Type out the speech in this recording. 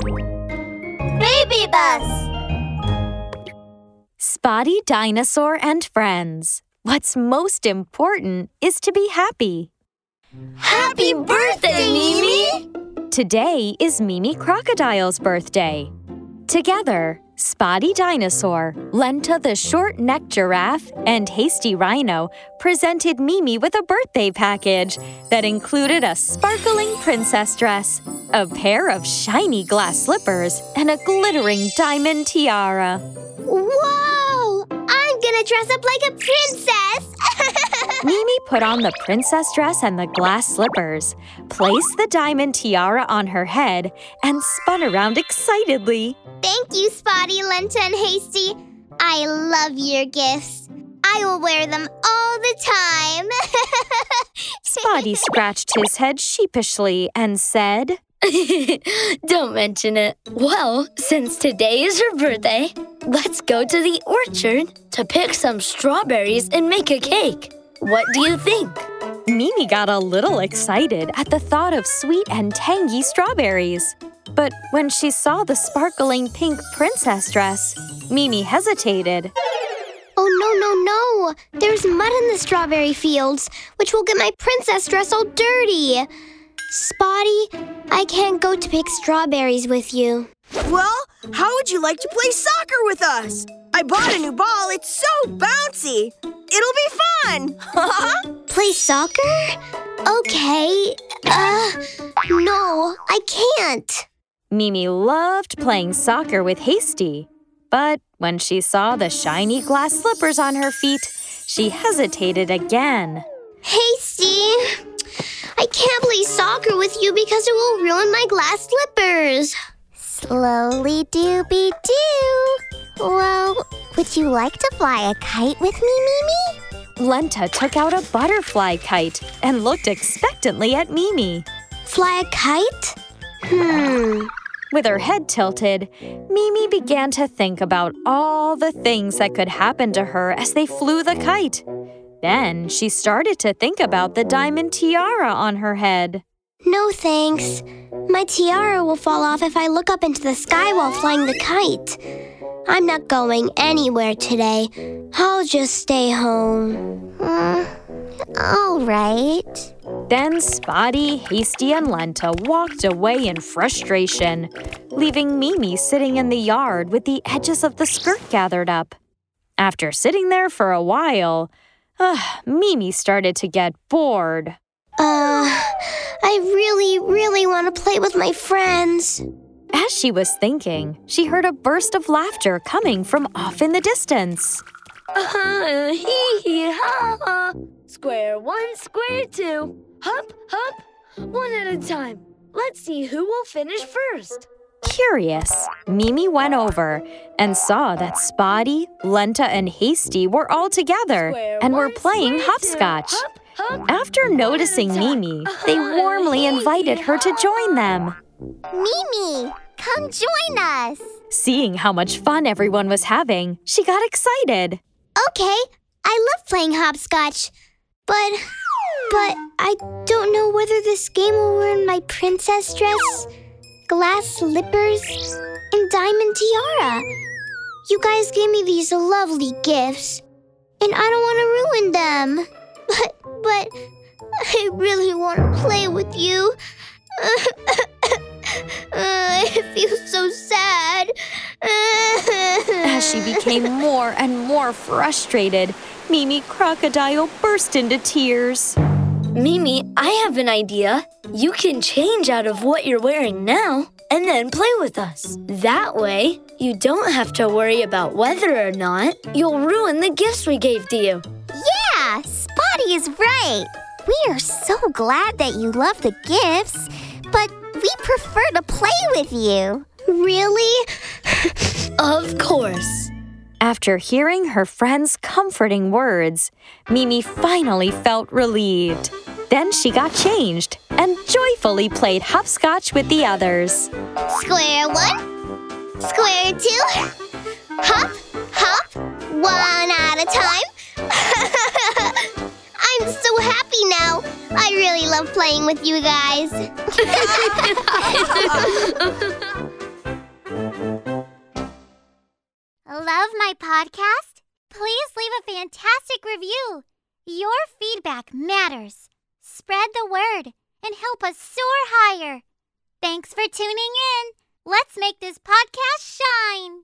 Baby Bus! Spotty Dinosaur and Friends. What's most important is to be happy. Happy birthday, Mimi! Today is Mimi Crocodile's birthday. Together, Spotty Dinosaur, Lenta the short necked giraffe, and Hasty Rhino presented Mimi with a birthday package that included a sparkling princess dress, a pair of shiny glass slippers, and a glittering diamond tiara. Whoa! I'm gonna dress up like a princess! Mimi put on the princess dress and the glass slippers, placed the diamond tiara on her head, and spun around excitedly. Thank you, Spotty, Lenta, and Hasty. I love your gifts. I will wear them all the time. Spotty scratched his head sheepishly and said, Don't mention it. Well, since today is her birthday, let's go to the orchard to pick some strawberries and make a cake. What do you think? Mimi got a little excited at the thought of sweet and tangy strawberries. But when she saw the sparkling pink princess dress, Mimi hesitated. oh, no, no, no. There's mud in the strawberry fields, which will get my princess dress all dirty. Spotty, I can't go to pick strawberries with you. Well, how would you like to play soccer with us? I bought a new ball. It's so bouncy. It'll be fun. Play soccer? Okay. Uh, no, I can't. Mimi loved playing soccer with Hasty. But when she saw the shiny glass slippers on her feet, she hesitated again. Hasty, I can't play soccer with you because it will ruin my glass slippers. Slowly dooby doo. Well, would you like to fly a kite with me, Mimi? Lenta took out a butterfly kite and looked expectantly at Mimi. Fly a kite? Hmm. With her head tilted, Mimi began to think about all the things that could happen to her as they flew the kite. Then she started to think about the diamond tiara on her head. No thanks. My tiara will fall off if I look up into the sky while flying the kite. I'm not going anywhere today. I'll just stay home. Hmm. all right. Then Spotty, Hasty, and Lenta walked away in frustration, leaving Mimi sitting in the yard with the edges of the skirt gathered up. After sitting there for a while, uh, Mimi started to get bored. Uh, I really, really want to play with my friends. As she was thinking, she heard a burst of laughter coming from off in the distance. Uh, hee hee ha ha. Square one, square two. Hop, hop. One at a time. Let's see who will finish first. Curious, Mimi went over and saw that Spotty, Lenta, and Hasty were all together Square and were playing hopscotch. two. Hop, hop. After noticing. Mmm. Mimi, they warmly mmm. invited her to join them. Mimi, come join us. Seeing how much fun everyone was having, she got excited. Okay, I love playing hopscotch, but but I don't know whether this game will ruin my princess dress, glass slippers, and diamond tiara. You guys gave me these lovely gifts, and I don't want to ruin them. But but I really want to play with you. I feel so sad. As she became more and more frustrated, Mimi Crocodile burst into tears. Mimi, I have an idea. You can change out of what you're wearing now and then play with us. That way, you don't have to worry about whether or not you'll ruin the gifts we gave to you. Yeah, Spotty is right. We are so glad that you love the gifts, but we prefer to play with you. Really? Of course. After hearing her friend's comforting words, Mimi finally felt relieved. Then she got changed and joyfully played hopscotch with the others. Square one, square two, playing with you guys. Love my podcast? Please leave a fantastic review. Your feedback matters. Spread the word and help us soar higher. Thanks for tuning in. Let's make this podcast shine.